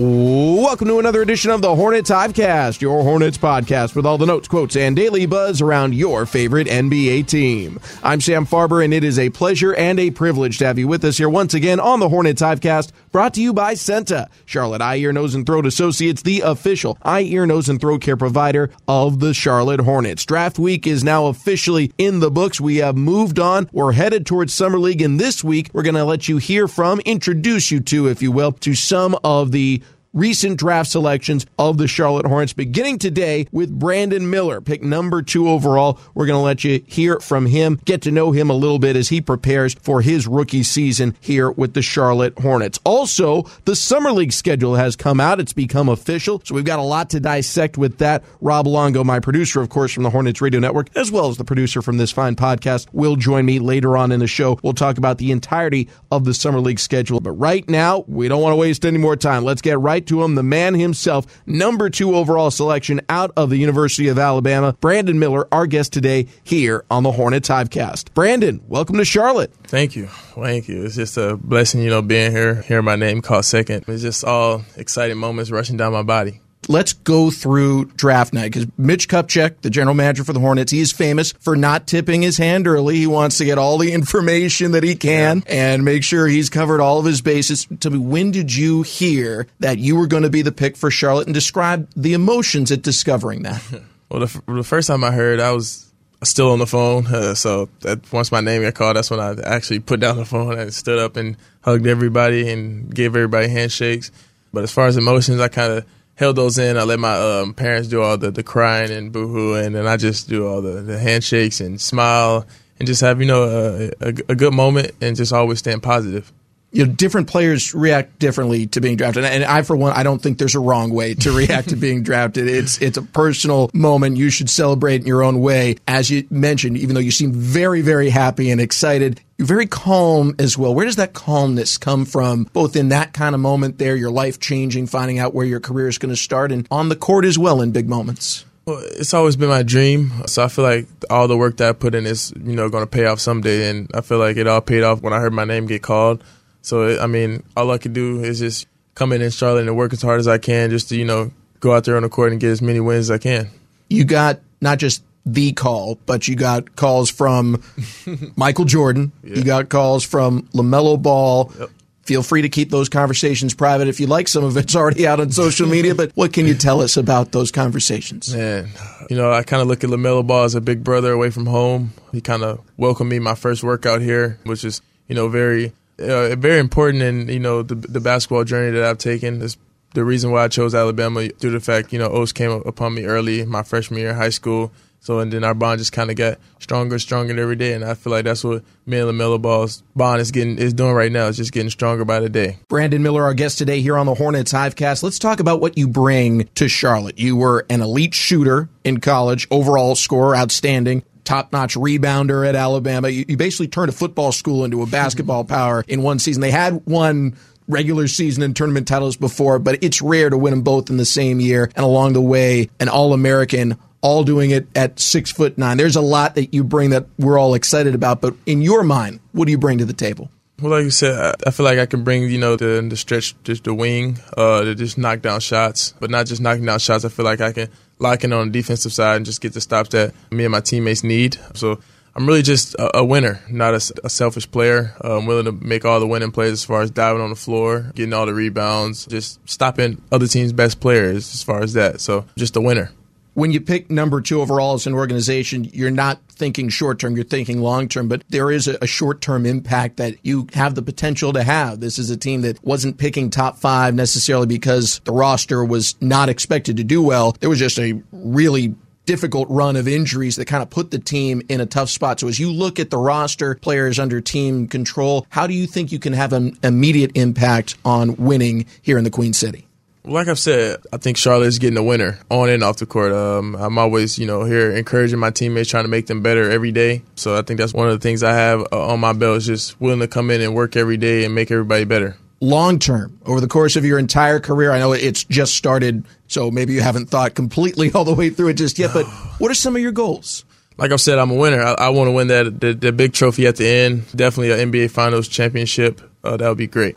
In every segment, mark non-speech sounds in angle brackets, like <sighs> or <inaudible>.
Welcome to another edition of the Hornets Hivecast, your Hornets podcast with all the notes, quotes, and daily buzz around your favorite NBA team. I'm Sam Farber, and it is a pleasure and a privilege to have you with us here once again on the Hornets Hivecast, brought to you by CEENTA, Charlotte Eye, Ear, Nose, and Throat Associates, the official eye, ear, nose, and throat care provider of the Charlotte Hornets. Draft week is now officially in the books. We have moved on. We're headed towards Summer League, and this week we're going to let you hear from, introduce you to, if you will, to some of the recent draft selections of the Charlotte Hornets, beginning today with Brandon Miller, pick number two overall. We're going to let you hear from him, get to know him a little bit as he prepares for his rookie season here with the Charlotte Hornets. Also, the Summer League schedule has come out. It's become official. So we've got a lot to dissect with that. Rob Longo, my producer, of course, from the Hornets Radio Network, as well as the producer from this fine podcast, will join me later on in the show. We'll talk about the entirety of the Summer League schedule. But right now, we don't want to waste any more time. Let's get right to him, the man himself, number two overall selection out of the University of Alabama, Brandon Miller, our guest today here on the Hornets Hivecast. Brandon, welcome to Charlotte. Thank you. Thank you. It's just a blessing, you know, being here, hearing my name called second. It's just all exciting moments rushing down my body let's go through draft night because Mitch Kupchak, the general manager for the Hornets, he is famous for not tipping his hand early. He wants to get all the <laughs> information that he can and make sure he's covered all of his bases. Tell me, when did you hear that you were going to be the pick for Charlotte and describe the emotions at discovering that? <laughs> well, the, the first time I heard, I was still on the phone. Uh, <laughs> so that once my name got called, that's when I actually put down the phone and stood up and hugged everybody and gave everybody handshakes. But as far as emotions, I kind of held those in. I let my um, parents do all the, the crying and boohoo, and then I just do all the, the handshakes and smile and just have you know a, a, a good moment and just always stand positive you know, different players react differently to being drafted. And I, for one, I don't think there's a wrong way to react to being drafted. It's it's a personal moment. You should celebrate in your own way. As you mentioned, even though you seem very, very happy and excited, you're very calm as well. Where does that calmness come from, both in that kind of moment there, your life changing, finding out where your career is going to start, and on the court as well in big moments? Well, it's always been my dream. So I feel like all the work that I put in is, you know, going to pay off someday. And I feel like it all paid off when I heard my name get called. So I mean, all I can do is just come in in Charlotte and work as hard as I can, just to you know go out there on the court and get as many wins as I can. You got not just the call, but you got calls from <laughs> Michael Jordan. Yeah. You got calls from LaMelo Ball. Yep. Feel free to keep those conversations private if you like. Some of it's already out on social <laughs> media, but what can you tell us about those conversations? Man, you know, I kind of look at LaMelo Ball as a big brother away from home. He kind of welcomed me my first workout here, which is, you know, very uh, very important in you know the, the basketball journey that I've taken. Is the reason why I chose Alabama due to the fact you know Oats came upon me early my freshman year in high school. So and then our bond just kind of got stronger and stronger every day, and I feel like that's what me and LaMelo Ball's bond is getting is doing right now. It's just getting stronger by the day. Brandon Miller, our guest today here on the Hornets Hivecast. Let's talk about what you bring to Charlotte. You were an elite shooter in college, overall scorer, outstanding top notch rebounder at Alabama. You, you, basically turned a football school into a <laughs> basketball power in one season. They had one regular season and tournament titles before, but it's rare to win them both in the same year. And along the way, an All American, all doing it at six foot nine. There's a lot that you bring that we're all excited about, but in your mind, what do you bring to the table? Well, like you said, I feel like I can bring you know the the stretch, just the wing, uh, to just knock down shots, but not just knocking down shots. I feel like I can lock in on the defensive side and just get the stops that me and my teammates need. So I'm really just a, a winner, not a, a, selfish player. Uh, I'm willing to make all the winning plays as far as diving on the floor, getting all the rebounds, just stopping other teams' best players as far as that. So just a winner. When you pick number two overall as an organization, you're not thinking short term, you're thinking long term, but there is a, a short term impact that you have the potential to have. This is a team that wasn't picking top five necessarily because the roster was not expected to do well. There was just a really difficult run of injuries that kind of put the team in a tough spot. So as you look at the roster, players under team control, how do you think you can have an immediate impact on winning here in the Queen City? Like I've said, I think Charlotte's getting a winner on and off the court. Um, I'm always, you know, here encouraging my teammates, trying to make them better every day. So I think that's one of the things I have uh, on my belt is just willing to come in and work every day and make everybody better long term over the course of your entire career? I know it's just started, so maybe you haven't thought completely <laughs> all the way through it just yet, but <sighs> what are some of your goals? Like I've said, I'm a winner. I, I want to win that the, the, big trophy at the end. Definitely an NBA Finals championship. Uh, that would be great.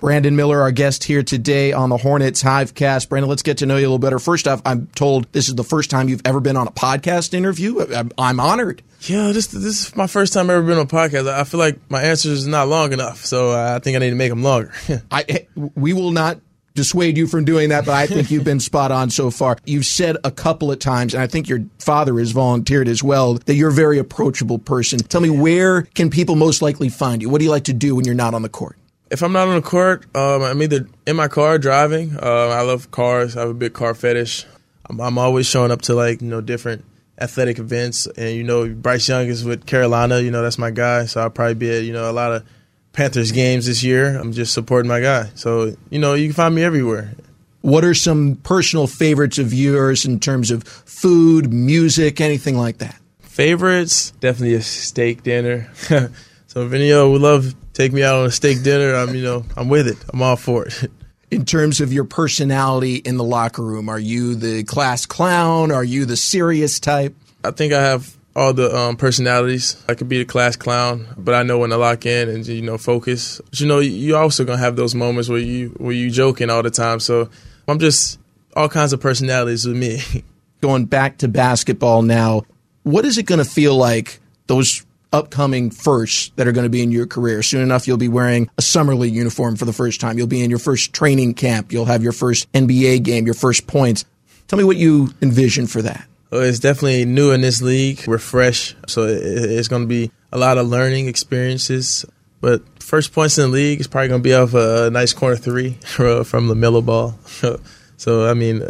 Brandon Miller, our guest here today on the Hornets Hivecast. Brandon, let's get to know you a little better. First off, I'm told this is the first time you've ever been on a podcast interview. I'm, I'm honored. Yeah, this this is my first time ever been on a podcast. I feel like my answers is not long enough, so I think I need to make them longer. <laughs> I we will not dissuade you from doing that, but I think you've been spot on so far. You've said a couple of times, and I think your father has volunteered as well, that you're a very approachable person. Tell me, where can people most likely find you? What do you like to do when you're not on the court? If I'm not on the court, um, I'm either in my car driving. Uh, I love cars. I have a big car fetish. I'm, I'm always showing up to like you know different athletic events, and you know Bryce Young is with Carolina. You know that's my guy, so I'll probably be at you know a lot of Panthers games this year. I'm just supporting my guy. So, you know, you can find me everywhere. What are some personal favorites of yours in terms of food, music, anything like that? Favorites? Definitely a steak dinner. <laughs> so if any of would love take me out on a steak dinner, I'm you know, I'm with it. I'm all for it. <laughs> in terms of your personality in the locker room, are you the class clown? Are you the serious type? I think I have all the um, personalities. I could be the class clown, but I know when to lock in and you know focus. But, you know, you also gonna have those moments where you where you joking all the time. So I'm just all kinds of personalities with me. <laughs> Going back to basketball now, what is it to feel like those upcoming firsts that are going to be in your career? Soon enough, you'll be wearing a summer league uniform for the first time. You'll be in your first training camp. You'll have your first NBA game, your first points. Tell me what you envision for that. It's definitely new in this league. We're fresh, so it's going to be a lot of learning experiences. But first points in the league is probably going to be off a nice corner three <laughs> from the Miller ball. <laughs> so I mean,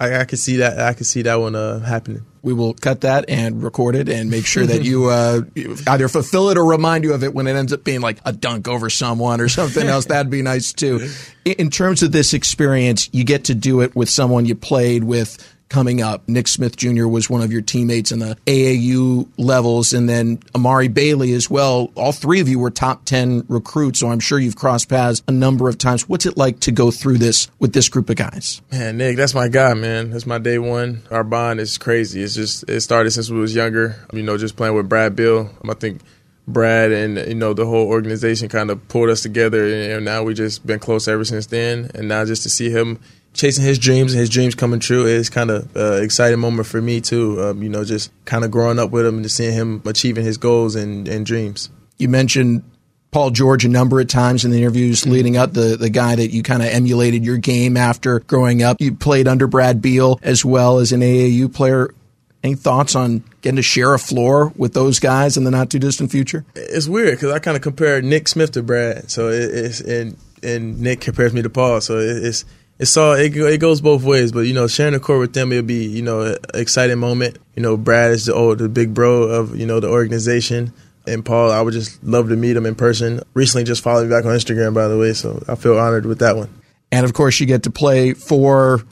I, I could see that. I could see that one uh, happening. We will cut that and record it and make sure that you uh, <laughs> either fulfill it or remind you of it when it ends up being like a dunk over someone or something else. That'd be nice too. In terms of this experience, you get to do it with someone you played with coming up. Nick Smith Jr. was one of your teammates in the AAU levels, and then Amari Bailey as well. All three of you were top 10 recruits, so I'm sure you've crossed paths a number of times. What's it like to go through this with this group of guys? Man, Nick, that's my guy, man. That's my day one. Our bond is crazy. It's just, it started since we was younger, you know, just playing with Brad Beal. I think Brad and you know the whole organization kind of pulled us together, and now we just been close ever since then. And now just to see him chasing his dreams and his dreams coming true is kind of an uh, exciting moment for me too. Um, you know, just kind of growing up with him and just seeing him achieving his goals and, and dreams. You mentioned Paul George a number of times in the interviews leading up, the, the guy that you kind of emulated your game after growing up. You played under Brad Beal as well as an AAU player. Any thoughts on getting to share a floor with those guys in the not too distant future? It's weird because I kind of compare Nick Smith to Brad, so it, it's and and Nick compares me to Paul, so it, it's it's all it, it goes both ways. But you know, sharing the court with them, it'll be you know an exciting moment. You know, Brad is the old the big bro of you know the organization. And Paul, I would just love to meet him in person. Recently, just followed me back on Instagram, by the way, so I feel honored with that one. And of course, you get to play for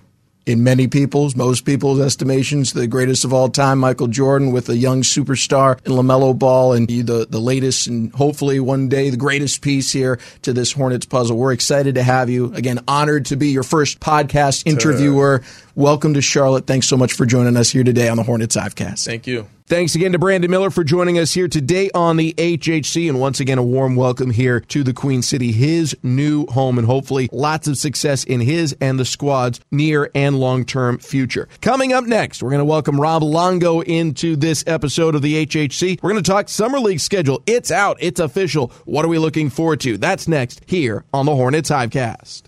in many people's, most people's estimations, the greatest of all time, Michael Jordan, with a young superstar in LaMelo Ball, and the, the latest and hopefully one day the greatest piece here to this Hornets puzzle. We're excited to have you. Again, honored to be your first podcast interviewer. Welcome to Charlotte. Thanks so much for joining us here today on the Hornets Hivecast. Thank you. Thanks again to Brandon Miller for joining us here today on the HHC. And once again, a warm welcome here to the Queen City, his new home, and hopefully lots of success in his and the squad's near and long term future. Coming up next, we're going to welcome Rob Longo into this episode of the HHC. We're going to talk Summer League schedule. It's out, it's official. What are we looking forward to? That's next here on the Hornets Hivecast.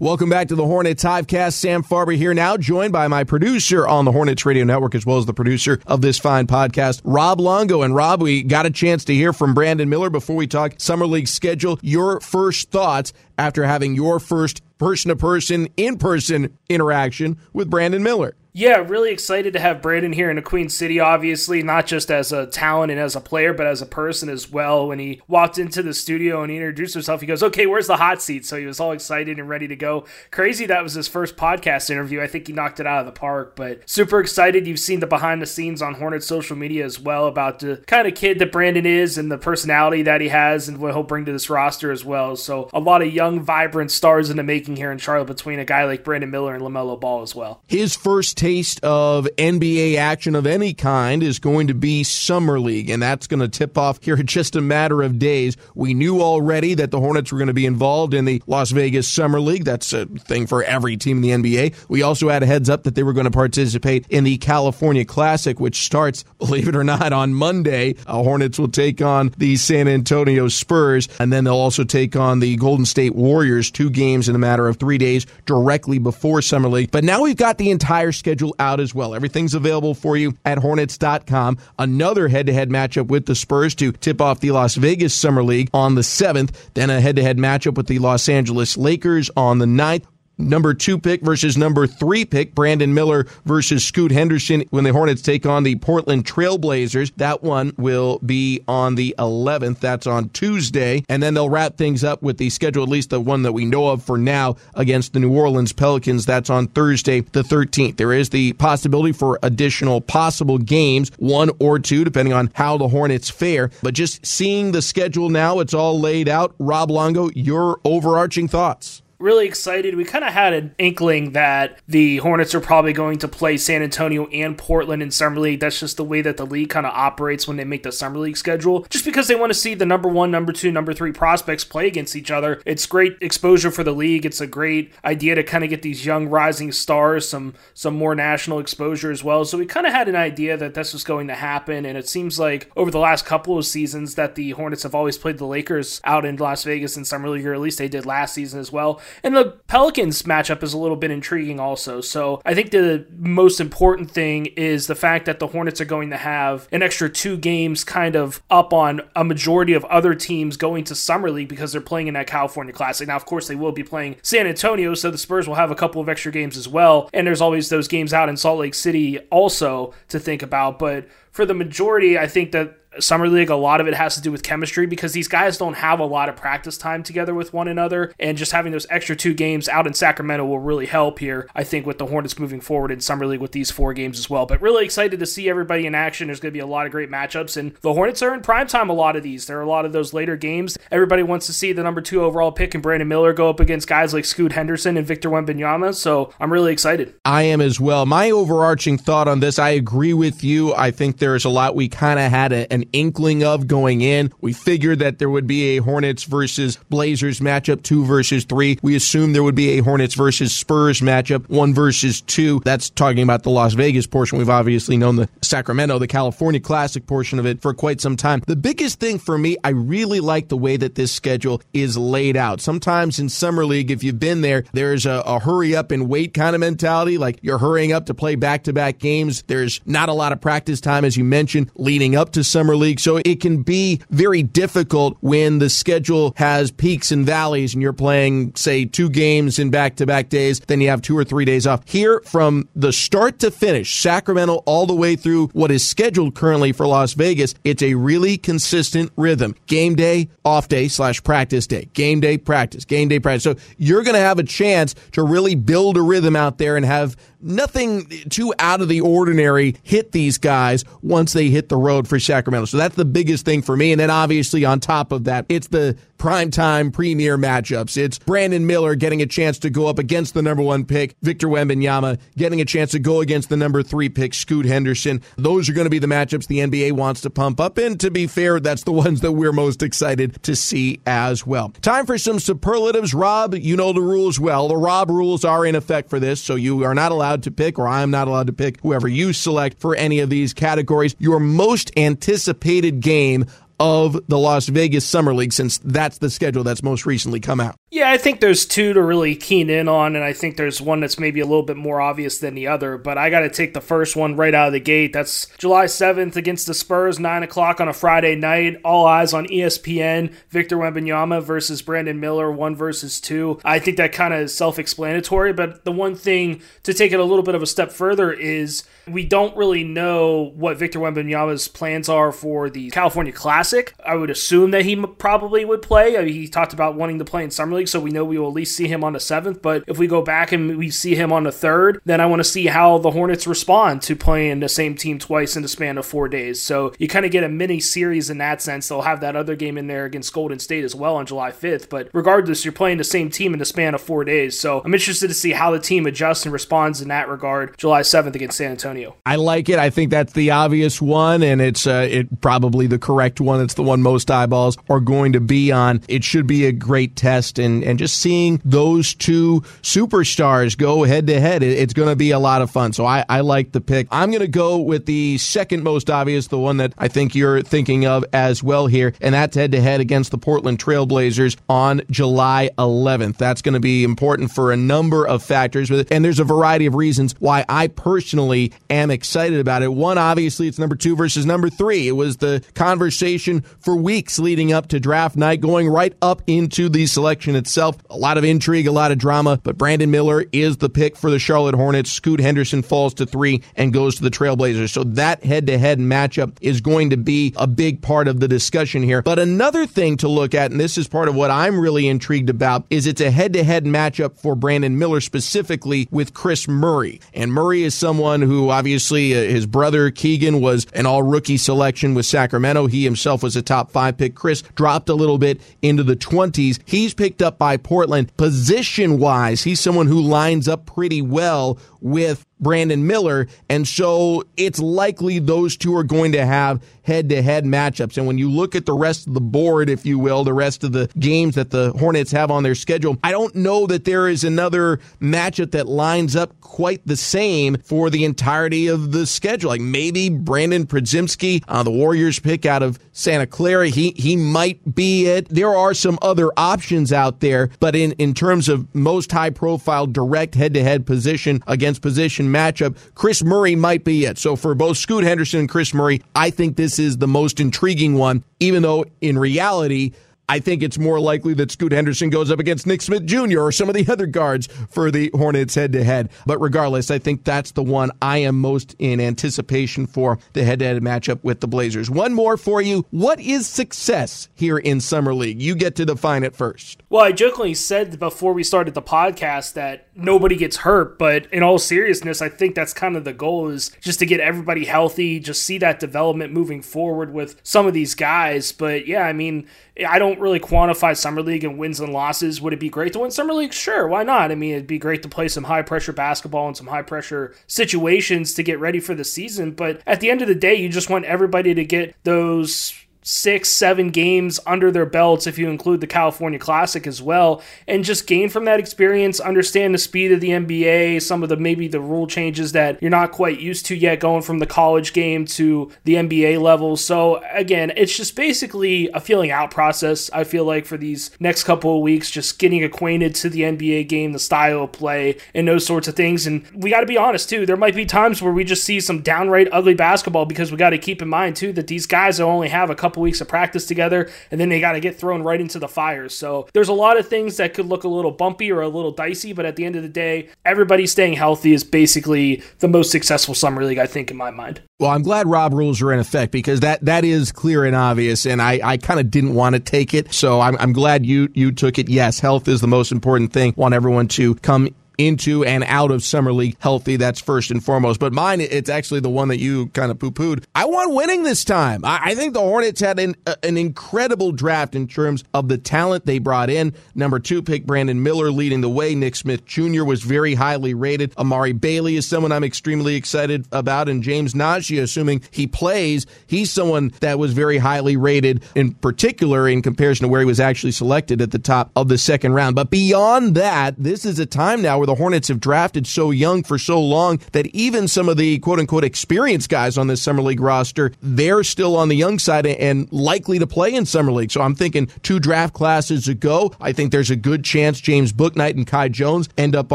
Welcome back to the Hornets Hivecast. Sam Farber here now, joined by my producer on the Hornets Radio Network, as well as the producer of this fine podcast, Rob Longo. And Rob, we got a chance to hear from Brandon Miller before we talk Summer League schedule. Your first thoughts after having your first person to person, in person interaction with Brandon Miller. Yeah, really excited to have Brandon here in the Queen City, obviously, not just as a talent and as a player, but as a person as well. When he walked into the studio and he introduced himself, he goes, Okay, where's the hot seat? So he was all excited and ready to go. Crazy that was his first podcast interview. I think he knocked it out of the park, but super excited. You've seen the behind the scenes on Hornet social media as well about the kind of kid that Brandon is and the personality that he has and what he'll bring to this roster as well. So a lot of young, vibrant stars in the making here in Charlotte between a guy like Brandon Miller and LaMelo Ball as well. His first taste of NBA action of any kind is going to be Summer League, and that's going to tip off here in just a matter of days. We knew already that the Hornets were going to be involved in the Las Vegas Summer League. That's a thing for every team in the NBA. We also had a heads up that they were going to participate in the California Classic, which starts, <laughs> believe it or not, on Monday. Uh, Hornets will take on the San Antonio Spurs, and then they'll also take on the Golden State Warriors, two games in a matter of three days directly before Summer League. But now we've got the entire schedule out as well. Everything's available for you at Hornets.com. Another head to head matchup with the Spurs to tip off the Las Vegas Summer League on the 7th. Then a head to head matchup with the Los Angeles Lakers on the 9th number two pick versus number three pick, Brandon Miller versus Scoot Henderson when the Hornets take on the Portland Trailblazers. That one will be on the 11th. That's on Tuesday. And then they'll wrap things up with the schedule, at least the one that we know of for now, against the New Orleans Pelicans. That's on Thursday, the 13th. There is the possibility for additional possible games, one or two, depending on how the Hornets fare. But just seeing the schedule now, it's all laid out. Rob Longo, your overarching thoughts really excited. We kind of had an inkling that the Hornets are probably going to play San Antonio and Portland in Summer League. That's just the way that the league kind of operates when they make the Summer League schedule, just because they want to see the number one, number two, number three prospects play against each other. It's great exposure for the league. It's a great idea to kind of get these young rising stars some some more national exposure as well. So we kind of had an idea that this was going to happen, and it seems like over the last couple of seasons that the Hornets have always played the Lakers out in Las Vegas in Summer League, or at least they did last season as well. And the Pelicans matchup is a little bit intriguing also. So I think the most important thing is the fact that the Hornets are going to have an extra two games kind of up on a majority of other teams going to Summer League because they're playing in that California Classic. Now, of course, they will be playing San Antonio, so the Spurs will have a couple of extra games as well. And there's always those games out in Salt Lake City also to think about. But for the majority, I think that Summer League, a lot of it has to do with chemistry because these guys don't have a lot of practice time together with one another. And just having those extra two games out in Sacramento will really help here, I think, with the Hornets moving forward in Summer League with these four games as well. But really excited to see everybody in action. There's going to be a lot of great matchups. And the Hornets are in prime time a lot of these. There are a lot of those later games. Everybody wants to see the number two overall pick and Brandon Miller go up against guys like Scoot Henderson and Victor Wembanyama. So I'm really excited. I am as well. My overarching thought on this, I agree with you. I think there's a lot we kind of had a, an inkling of going in. We figured that there would be a Hornets versus Blazers matchup, two versus three. We assumed there would be a Hornets versus Spurs matchup, one versus two. That's talking about the Las Vegas portion. We've obviously known the Sacramento, the California Classic portion of it for quite some time. The biggest thing for me, I really like the way that this schedule is laid out. Sometimes in Summer League, if you've been there, there's a, a hurry up and wait kind of mentality. Like you're hurrying up to play back to back games. There's not a lot of practice time, as you mentioned, leading up to Summer League. So it can be very difficult when the schedule has peaks and valleys and you're playing, say, two games in back to back days, then you have two or three days off. Here, from the start to finish, Sacramento all the way through what is scheduled currently for Las Vegas, it's a really consistent rhythm. Game day, off day slash practice day. Game day, practice. Game day, practice. So you're going to have a chance to really build a rhythm out there and have nothing too out of the ordinary hit these guys once they hit the road for Sacramento. So that's the biggest thing for me. And then obviously on top of that, it's the primetime premier matchups. It's Brandon Miller getting a chance to go up against the number one pick, Victor Wembanyama, getting a chance to go against the number three pick, Scoot Henderson. Those are going to be the matchups the NBA wants to pump up. And to be fair, that's the <laughs> ones that we're most excited to see as well. Time for some superlatives. Rob, you know the rules well. The Rob rules are in effect for this, so you are not allowed to pick, or I'm not allowed to pick whoever you select for any of these categories. Your most anticipated game of the Las Vegas Summer League since that's the schedule that's most recently come out. Yeah, I think there's two to really keen in on, and I think there's one that's maybe a little bit more obvious than the other. But I got to take the first one right out of the gate. That's July 7th against the Spurs, 9 o'clock on a Friday night. All eyes on ESPN. Victor Wembanyama versus Brandon Miller, one versus two. I think that kind of is self explanatory, but the one thing to take it a little bit of a step further is we don't really know what Victor Wembanyama's plans are for the California Classic. I would assume that he probably would play. I mean, he talked about wanting to play in Summer League, so we know we will at least see him on the 7th. But if we go back and we see him on the 3rd, then I want to see how the Hornets respond to playing the same team twice in the span of four days. So you kind of get a mini series in that sense. They'll have that other game in there against Golden State as well on July 5th. But regardless, you're playing the same team in the span of four days. So I'm interested to see how the team adjusts and responds in that regard July 7th against San Antonio. I like it. I think that's the obvious one, and it's uh, it probably the correct one. It's the one most eyeballs are going to be on. It should be a great test, and and just seeing those two superstars go head to head, it's going to be a lot of fun. So I, I like the pick. I'm going to go with the second most obvious, the one that I think you're thinking of as well here, and that's head to head against the Portland Trailblazers on July 11th. That's going to be important for a number of factors, and there's a variety of reasons why I personally am excited about it. One, obviously, it's number two versus number three. It was the conversation for weeks leading up to draft night, going right up into the selection itself. A lot of intrigue, a lot of drama, but Brandon Miller is the pick for the Charlotte Hornets. Scoot Henderson falls to three and goes to the Trailblazers. So that head to head matchup is going to be a big part of the discussion here. But another thing to look at, and this is part of what I'm really intrigued about, is it's a head to head matchup for Brandon Miller specifically with Kris Murray. And Murray is someone who obviously uh, his brother Keegan was an all rookie selection with Sacramento. He himself was a top five pick. Kris dropped a little bit into the 20s. He's picked up by Portland. Position wise, he's someone who lines up pretty well with Brandon Miller. And so it's likely those two are going to have head to head matchups. And when you look at the rest of the board, if you will, the rest of the games that the Hornets have on their schedule, I don't know that there is another matchup that lines up quite the same for the entirety of the schedule. Like maybe Brandon Podziemski, uh, the Warriors pick out of Santa Clara, he, he might be it. There are some other options out there, but in, in terms of most high profile direct head to head position against position matchup, Kris Murray might be it. So for both Scoot Henderson and Kris Murray, I think this is the most intriguing one, even though in reality, I think it's more likely that Scoot Henderson goes up against Nick Smith Jr. or some of the other guards for the Hornets head to head. But regardless, I think that's the one I am most in anticipation for the head to head matchup with the Blazers. One more for you. What is success here in Summer League? You get to define it first. Well, I jokingly said before we started the podcast that nobody gets hurt, but in all seriousness, I think that's kind of the goal is just to get everybody healthy, just see that development moving forward with some of these guys. But yeah, I mean, I don't don't really quantify Summer League and wins and losses. Would it be great to win Summer League? Sure, why not? I mean, it'd be great to play some high pressure basketball and some high pressure situations to get ready for the season. But at the end of the day, you just want everybody to get those six, seven games under their belts if you include the California Classic as well, and just gain from that experience, understand the speed of the NBA, some of the maybe the rule changes that you're not quite used to yet going from the college game to the NBA level. So again, it's just basically a feeling out process, I feel like, for these next couple of weeks, just getting acquainted to the NBA game, the style of play, and those sorts of things. And we got to be honest too, there might be times where we just see some downright ugly basketball because we got to keep in mind too that these guys only have a couple couple weeks of practice together, and then they got to get thrown right into the fires. So there's a lot of things that could look a little bumpy or a little dicey, but at the end of the day, everybody staying healthy is basically the most successful summer league, I think, in my mind. Well, I'm glad Rob rules are in effect because that, that is clear and obvious, and I, I kind of didn't want to take it, so I'm, I'm glad you you took it. Yes, health is the most important thing. Want everyone to come into and out of summer league healthy. That's first and foremost. But mine, it's actually the one that you kind of poo pooed. I want winning this time. I, I think the Hornets had an, uh, an incredible draft in terms of the talent they brought in. Number two pick Brandon Miller leading the way. Nick Smith Jr. was very highly rated. Amari Bailey is someone I'm extremely excited about. And James Nnaji, assuming he plays, he's someone that was very highly rated, in particular in comparison to where he was actually selected at the top of the second round. But beyond that, this is a time now where the Hornets have drafted so young for so long that even some of the quote unquote experienced guys on this Summer League roster, they're still on the young side and likely to play in Summer League. So I'm thinking two draft classes ago, I think there's a good chance James Bouknight and Kai Jones end up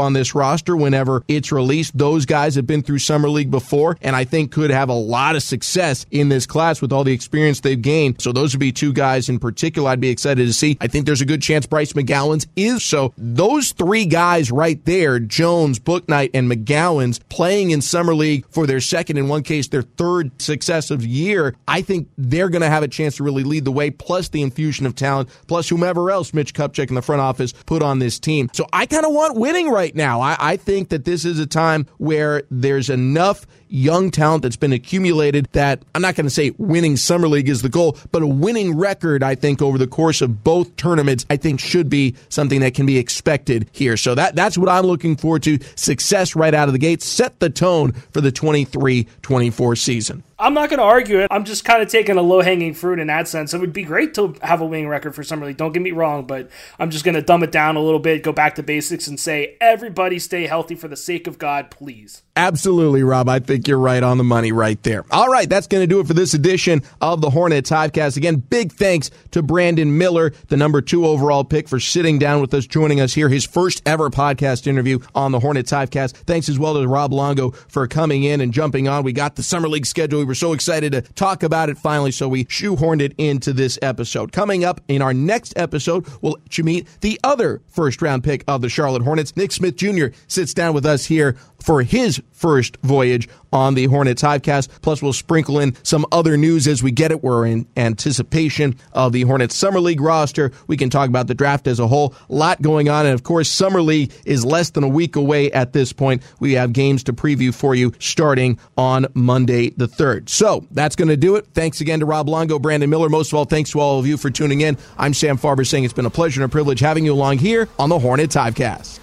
on this roster whenever it's released. Those guys have been through Summer League before and I think could have a lot of success in this class with all the experience they've gained. So those would be two guys in particular I'd be excited to see. I think there's a good chance Bryce McGowens is. So those three guys right there Jones, Bouknight, and McGowens playing in Summer League for their second, in one case, their third successive year, I think they're going to have a chance to really lead the way, plus the infusion of talent, plus whomever else Mitch Kupchak in the front office put on this team. So I kind of want winning right now. I, I think that this is a time where there's enough young talent that's been accumulated that I'm not going to say winning Summer League is the goal, but a winning record, I think, over the course of both tournaments, I think should be something that can be expected here. So that, that's what I'm looking forward to. Success right out of the gate. Set the tone for the 23 24 season. I'm not going to argue it. I'm just kind of taking a low hanging fruit in that sense. It would be great to have a winning record for Summer League. Don't get me wrong, but I'm just going to dumb it down a little bit, go back to basics, and say everybody stay healthy for the sake of God, please. Absolutely, Rob. I think you're right on the money right there. All right, that's going to do it for this edition of the Hornets Hivecast. Again, big thanks to Brandon Miller, the number two overall pick, for sitting down with us, joining us here, his first ever podcast interview on the Hornets Hivecast. Thanks as well to Rob Longo for coming in and jumping on. We got the Summer League schedule. We were so excited to talk about it finally, so we shoehorned it into this episode. Coming up in our next episode, we'll let you meet the other first round pick of the Charlotte Hornets. Nick Smith Jr. sits down with us here for his first voyage on the Hornets Hivecast. Plus, we'll sprinkle in some other news as we get it. We're in anticipation of the Hornets Summer League roster. We can talk about the draft as a whole. A lot going on. And of course, Summer League is less than a week away at this point. We have games to preview for you starting on Monday the 3rd. So that's going to do it. Thanks again to Rob Longo, Brandon Miller. Most of all, thanks to all of you for tuning in. I'm Sam Farber saying it's been a pleasure and a privilege having you along here on the Hornets Hivecast.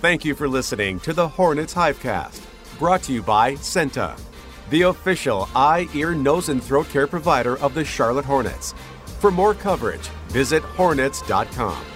Thank you for listening to the Hornets Hivecast, brought to you by CEENTA, the official eye, ear, nose, and throat care provider of the Charlotte Hornets. For more coverage, visit hornets.com.